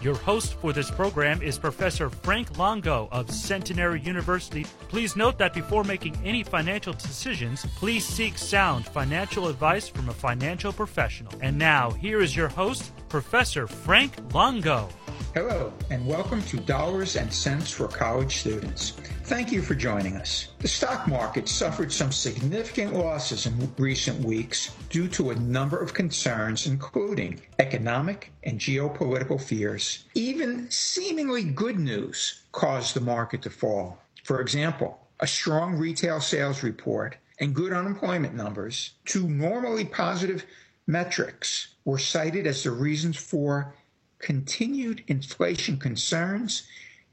Your host for this program is Professor Frank Longo of Centenary University. Please note that before making any financial decisions, please seek sound financial advice from a financial professional. And now, here is your host, Professor Frank Longo. Hello, and welcome to Dollars and Cents for College Students. Thank you for joining us. The stock market suffered some significant losses in recent weeks due to a number of concerns, including economic and geopolitical fears. Even seemingly good news caused the market to fall. For example, a strong retail sales report and good unemployment numbers, two normally positive metrics, were cited as the reasons for continued inflation concerns,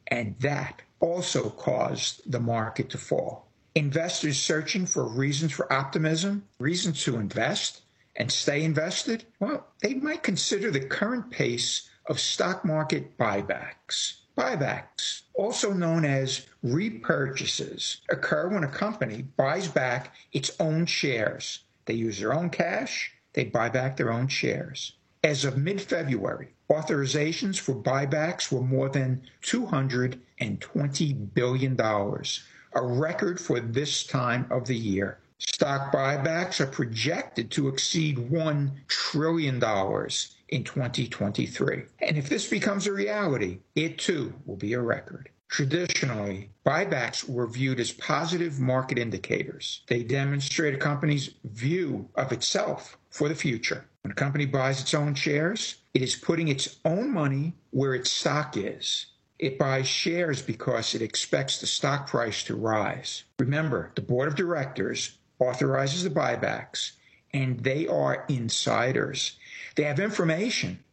and that also caused the market to fall. Investors searching for reasons for optimism, reasons to invest and stay invested, well, they might consider the current pace of stock market buybacks. Buybacks, also known as repurchases, occur when a company buys back its own shares. They use their own cash, they buy back their own shares. As of mid February, authorizations for buybacks were more than $220 billion, a record for this time of the year. Stock buybacks are projected to exceed $1 trillion in 2023. And if this becomes a reality, it too will be a record. Traditionally, buybacks were viewed as positive market indicators. They demonstrate a company's view of itself for the future. When a company buys its own shares, it is putting its own money where its stock is. It buys shares because it expects the stock price to rise. Remember, the board of directors authorizes the buybacks, and they are insiders. They have information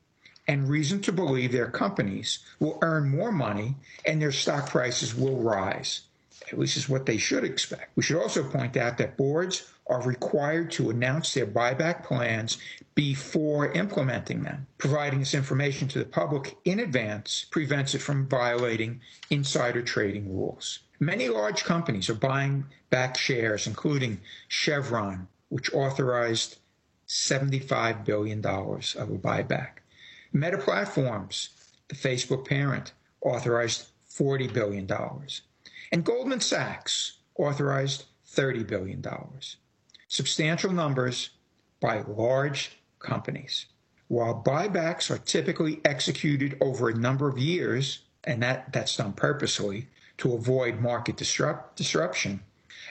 and reason to believe their companies will earn more money and their stock prices will rise. At least is what they should expect. We should also point out that boards are required to announce their buyback plans before implementing them. Providing this information to the public in advance prevents it from violating insider trading rules. Many large companies are buying back shares, including Chevron, which authorized $75 billion of a buyback. Meta Platforms, the Facebook parent, authorized $40 billion. And Goldman Sachs authorized $30 billion substantial numbers by large companies. While buybacks are typically executed over a number of years, and that, that's done purposely to avoid market disrupt, disruption,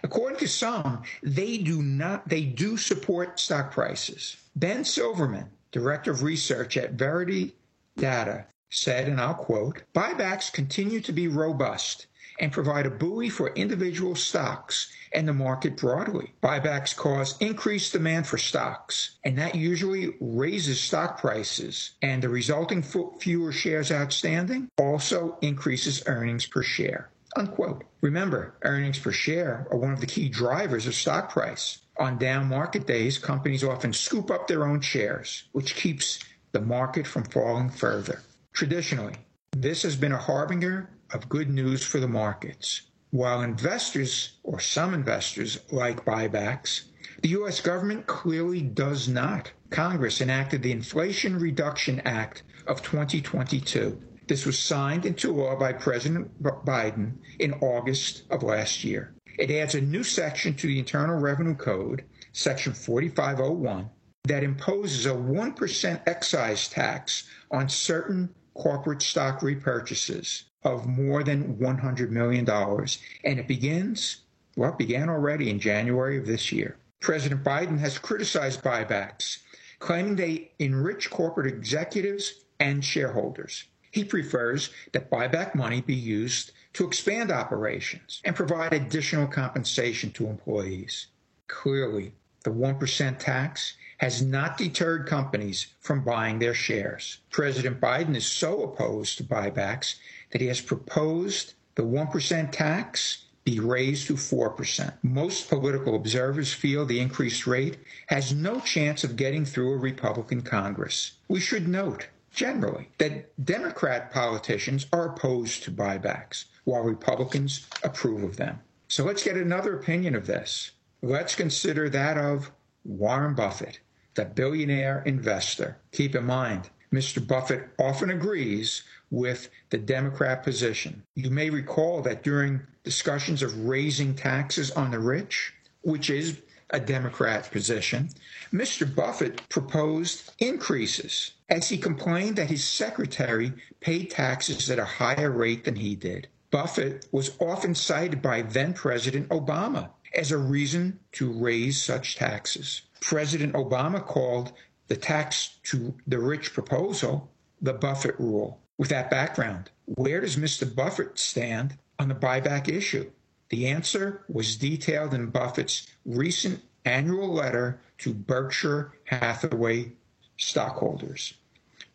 according to some, they do not they do support stock prices. Ben Silverman, director of research at Verity Data, said, and I'll quote, buybacks continue to be robust and provide a buoy for individual stocks and the market broadly. Buybacks cause increased demand for stocks, and that usually raises stock prices, and the resulting fewer shares outstanding also increases earnings per share. Unquote. Remember, earnings per share are one of the key drivers of stock price. On down market days, companies often scoop up their own shares, which keeps the market from falling further. Traditionally, this has been a harbinger of good news for the markets. While investors, or some investors, like buybacks, the U.S. government clearly does not. Congress enacted the Inflation Reduction Act of 2022. This was signed into law by President Biden in August of last year. It adds a new section to the Internal Revenue Code, Section 4501, that imposes a 1% excise tax on certain corporate stock repurchases of more than $100 million. And it begins, well, it began already in January of this year. President Biden has criticized buybacks, claiming they enrich corporate executives and shareholders. He prefers that buyback money be used to expand operations and provide additional compensation to employees. Clearly, the 1% tax has not deterred companies from buying their shares. President Biden is so opposed to buybacks that he has proposed the 1% tax be raised to 4%. Most political observers feel the increased rate has no chance of getting through a Republican Congress. We should note, generally, that Democrat politicians are opposed to buybacks, while Republicans approve of them. So let's get another opinion of this. Let's consider that of Warren Buffett, the billionaire investor. Keep in mind, Mr. Buffett often agrees with the Democrat position. You may recall that during discussions of raising taxes on the rich, which is a Democrat position, Mr. Buffett proposed increases as he complained that his secretary paid taxes at a higher rate than he did. Buffett was often cited by then President Obama as a reason to raise such taxes. President Obama called the tax to the rich proposal, the Buffett rule. With that background, where does Mr. Buffett stand on the buyback issue? The answer was detailed in Buffett's recent annual letter to Berkshire Hathaway stockholders.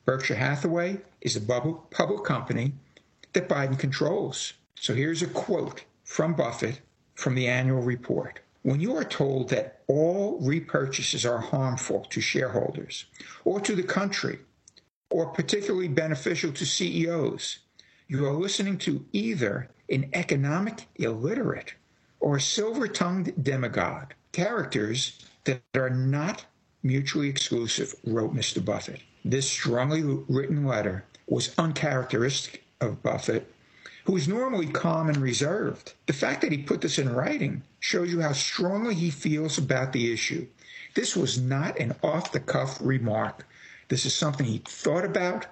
Berkshire Hathaway is a public company that Biden controls. So here's a quote from Buffett from the annual report. When you are told that all repurchases are harmful to shareholders or to the country or particularly beneficial to CEOs, you are listening to either an economic illiterate or a silver tongued demagogue, characters that are not mutually exclusive, wrote Mr. Buffett. This strongly written letter was uncharacteristic of Buffett who is normally calm and reserved. The fact that he put this in writing shows you how strongly he feels about the issue. This was not an off the cuff remark. This is something he thought about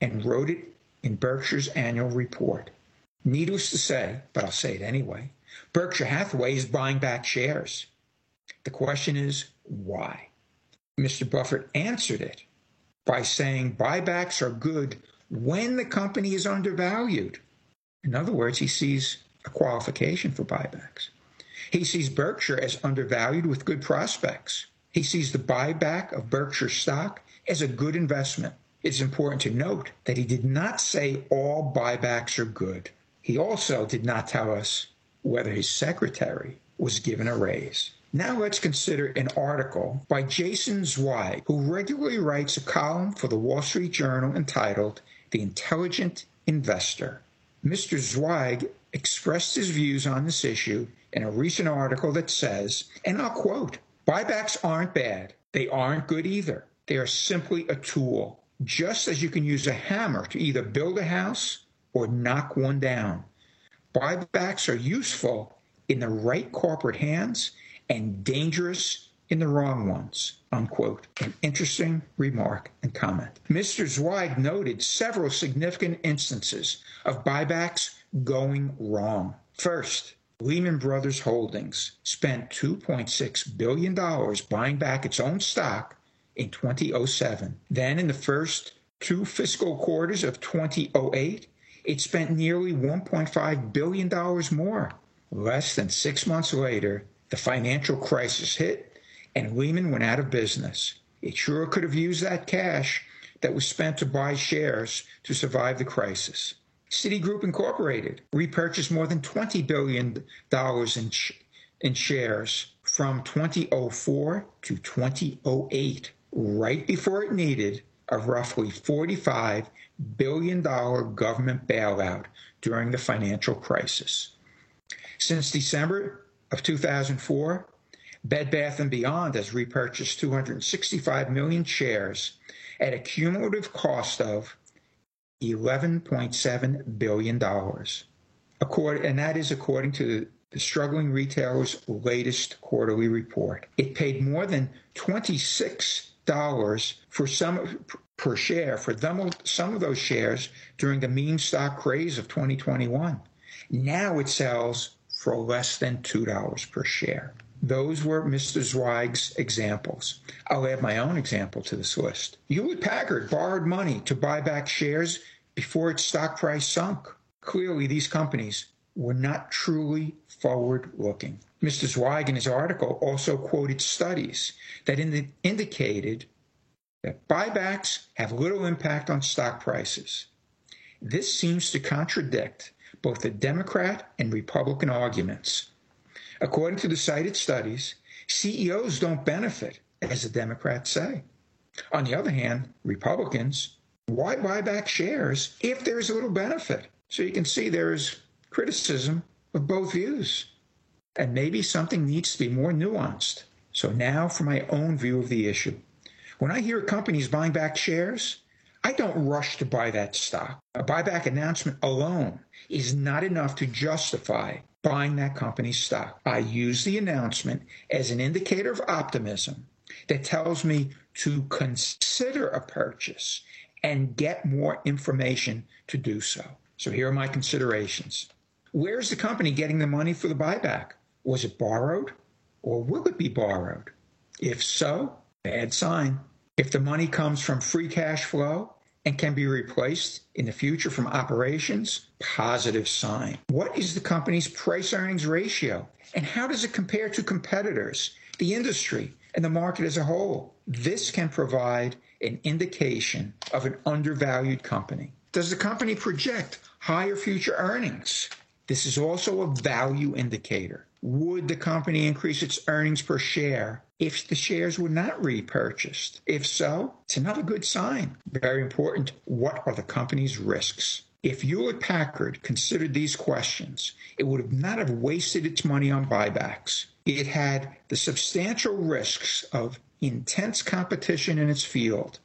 and wrote it in Berkshire's annual report. Needless to say, but I'll say it anyway, Berkshire Hathaway is buying back shares. The question is, why? Mr. Buffett answered it by saying buybacks are good when the company is undervalued. In other words, he sees a qualification for buybacks. He sees Berkshire as undervalued with good prospects. He sees the buyback of Berkshire stock as a good investment. It's important to note that he did not say all buybacks are good. He also did not tell us whether his secretary was given a raise. Now let's consider an article by Jason Zweig, who regularly writes a column for the Wall Street Journal entitled The Intelligent Investor. Mr. Zweig expressed his views on this issue in a recent article that says, and I'll quote, buybacks aren't bad. They aren't good either. They are simply a tool, just as you can use a hammer to either build a house or knock one down. Buybacks are useful in the right corporate hands and dangerous in the wrong ones. Unquote. An interesting remark and comment. Mr. Zweig noted several significant instances of buybacks going wrong. First, Lehman Brothers Holdings spent $2.6 billion buying back its own stock in 2007. Then, in the first two fiscal quarters of 2008, it spent nearly $1.5 billion more. Less than six months later, the financial crisis hit and Lehman went out of business. It sure could have used that cash that was spent to buy shares to survive the crisis. Citigroup Incorporated repurchased more than $20 billion in, in shares from 2004 to 2008, right before it needed a roughly $45 billion government bailout during the financial crisis. Since December of 2004, Bed Bath & Beyond has repurchased 265 million shares at a cumulative cost of $11.7 billion. And that is according to the struggling retailer's latest quarterly report. It paid more than $26 for some per share for them, some of those shares during the meme stock craze of 2021. Now it sells for less than $2 per share. Those were Mr. Zweig's examples. I'll add my own example to this list. Hewlett Packard borrowed money to buy back shares before its stock price sunk. Clearly, these companies were not truly forward looking. Mr. Zweig in his article also quoted studies that indicated that buybacks have little impact on stock prices. This seems to contradict both the Democrat and Republican arguments. According to the cited studies, CEOs don't benefit, as the Democrats say. On the other hand, Republicans, why buy back shares if there's a little benefit? So you can see there's criticism of both views. And maybe something needs to be more nuanced. So now for my own view of the issue. When I hear companies buying back shares, I don't rush to buy that stock. A buyback announcement alone is not enough to justify buying that company's stock. I use the announcement as an indicator of optimism that tells me to consider a purchase and get more information to do so. So here are my considerations. Where's the company getting the money for the buyback? Was it borrowed or will it be borrowed? If so, bad sign. If the money comes from free cash flow and can be replaced in the future from operations, positive sign. What is the company's price earnings ratio? And how does it compare to competitors, the industry, and the market as a whole? This can provide an indication of an undervalued company. Does the company project higher future earnings? This is also a value indicator. Would the company increase its earnings per share if the shares were not repurchased? If so, it's another good sign. Very important. What are the company's risks? If Hewlett Packard considered these questions, it would not have wasted its money on buybacks. It had the substantial risks of intense competition in its field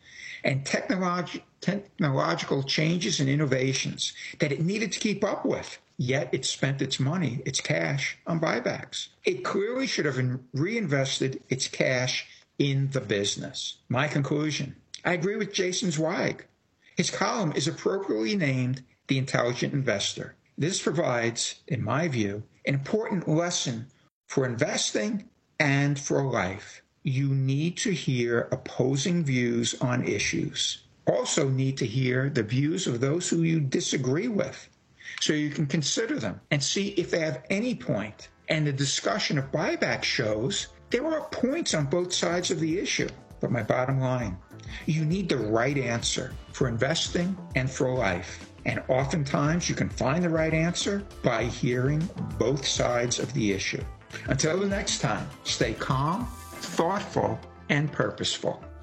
and technolog- technological changes and innovations that it needed to keep up with. Yet it spent its money, its cash, on buybacks. It clearly should have reinvested its cash in the business. My conclusion I agree with Jason Zweig. His column is appropriately named The Intelligent Investor. This provides, in my view, an important lesson for investing and for life. You need to hear opposing views on issues. Also, need to hear the views of those who you disagree with so you can consider them and see if they have any point. And the discussion of buyback shows there are points on both sides of the issue. But my bottom line, you need the right answer for investing and for life. And oftentimes you can find the right answer by hearing both sides of the issue. Until the next time, stay calm, thoughtful, and purposeful.